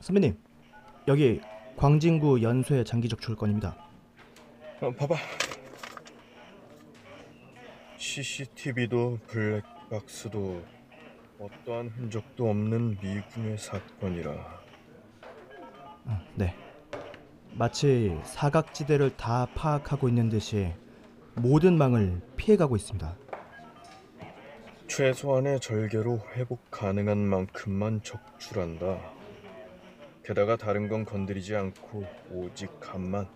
선배님 여기 광진구 연쇄 장기적 출건입니다. 어, 봐봐. CCTV도 블랙박스도 어떠한 흔적도 없는 미군의 사건이라. 네. 마치 사각지대를 다 파악하고 있는 듯이 모든 망을 피해가고 있습니다. 최소한의 절개로 회복 가능한 만큼만 적출한다. 게다가 다른 건 건드리지 않고 오직 간만.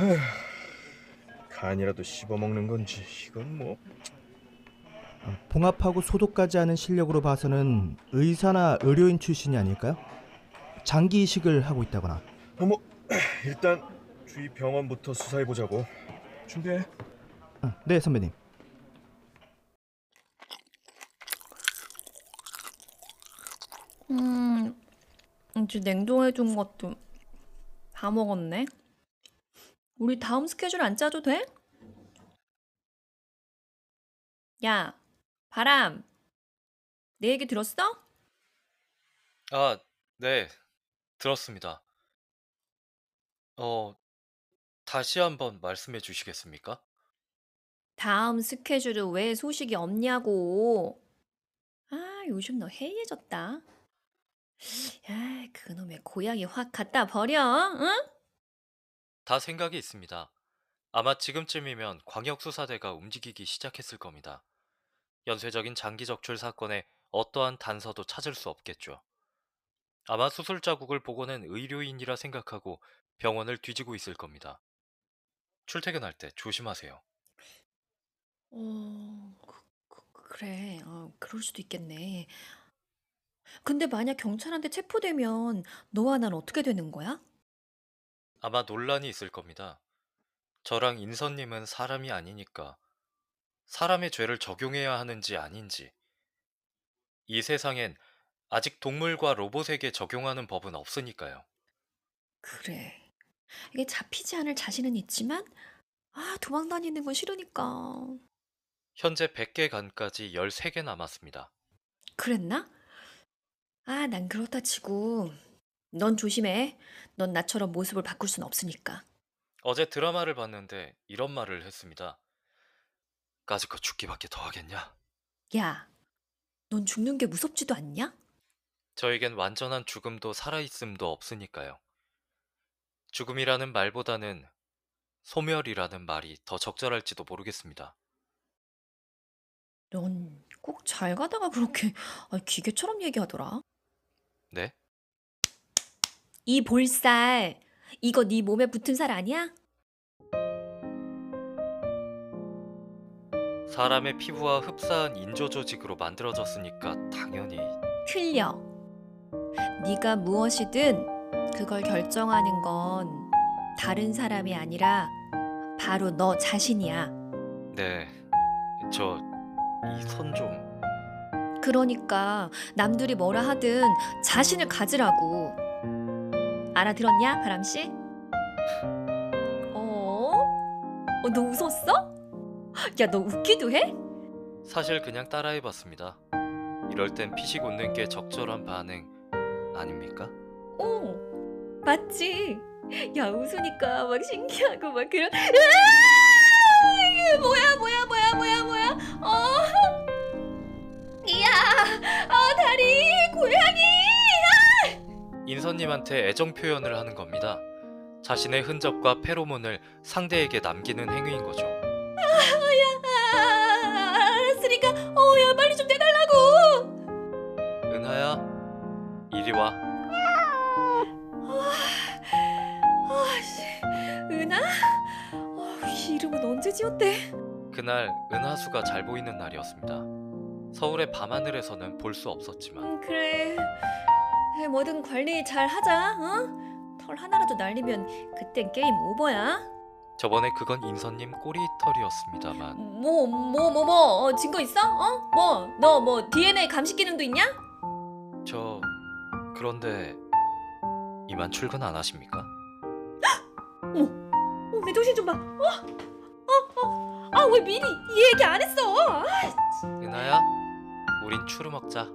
에휴, 간이라도 씹어먹는 건지 이건 뭐 봉합하고 소독까지 하는 실력으로 봐서는 의사나 의료인 출신이 아닐까요? 장기 이식을 하고 있다거나. 어머 일단 주위 병원부터 수사해 보자고 준비해 어, 네 선배님. 이제 냉동해둔 것도 다 먹었네. 우리 다음 스케줄 안 짜도 돼? 야, 바람. 내 얘기 들었어? 아, 네. 들었습니다. 어, 다시 한번 말씀해 주시겠습니까? 다음 스케줄은 왜 소식이 없냐고. 아, 요즘 너 해이해졌다. 야, 그놈의 고양이 확 갖다 버려, 응? 다 생각이 있습니다. 아마 지금쯤이면 광역수사대가 움직이기 시작했을 겁니다. 연쇄적인 장기 적출 사건에 어떠한 단서도 찾을 수 없겠죠. 아마 수술 자국을 보고는 의료인이라 생각하고 병원을 뒤지고 있을 겁니다. 출퇴근할 때 조심하세요. 어, 그, 그, 그래. 어, 그럴 수도 있겠네. 근데 만약 경찰한테 체포되면 너와 난 어떻게 되는 거야? 아마 논란이 있을 겁니다. 저랑 인선님은 사람이 아니니까 사람의 죄를 적용해야 하는지 아닌지 이 세상엔 아직 동물과 로봇에게 적용하는 법은 없으니까요. 그래. 이게 잡히지 않을 자신은 있지만, 아, 도망 다니는 건 싫으니까. 현재 100개 간까지 13개 남았습니다. 그랬나? 아, 난 그렇다 치고, 넌 조심해. 넌 나처럼 모습을 바꿀 순 없으니까. 어제 드라마를 봤는데 이런 말을 했습니다. 까짓거 죽기밖에 더 하겠냐? 야, 넌 죽는 게 무섭지도 않냐? 저에겐 완전한 죽음도 살아있음도 없으니까요. 죽음이라는 말보다는 소멸이라는 말이 더 적절할지도 모르겠습니다. 넌 꼭 잘 가다가 그렇게 아, 기계처럼 얘기하더라. 네? 이 볼살, 이거 네 몸에 붙은 살 아니야? 사람의 피부와 흡사한 인조 조직으로 만들어졌으니까 당연히 틀려. 네가 무엇이든 그걸 결정하는 건 다른 사람이 아니라 바로 너 자신이야. 네. 저이손좀 그러니까 남들이 뭐라 하든 자신을 가지라고. 알아들었냐, 바람 씨? 어? 어, 너 웃었어? 야, 너 웃기도 해? 사실 그냥 따라해 봤습니다. 이럴 땐 피식 웃는 게 적절한 반응 아닙니까? 어, 맞지? 야, 웃으니까 막 신기하고 막 그런. 으아! 이게 뭐야, 뭐야, 뭐야, 뭐야, 뭐야? 어, 어, 다리, 고양이. 인선님한테 애정 표현을 하는 겁니다. 자신의 흔적과 페로몬을 상대에게 남기는 행위인 거죠. 아, 알았으니까, 어, 야, 빨리 좀 내달라고. 은하야, 이리 와. 아, 씨, 은하? 어, 이 이름은 언제 지었대? 그날 은하수가 잘 보이는 날이었습니다. 서울의 밤하늘에서는 볼 수 없었지만 음, 그래. 에, 뭐든 관리 잘 하자. 어? 털 하나라도 날리면 그땐 게임 오버야. 저번에 그건 인선님 꼬리털이었습니다만 뭐 뭐 뭐뭐 증거 있어? 어? 뭐 너 뭐 DNA 감식 기능도 있냐? 저 그런데 이만 출근 안 하십니까? 어, 내 정신 좀 봐. 어? 어? 어? 아, 왜 미리 이 얘기 안 했어? 아, 은하야, 우린 추루 먹자.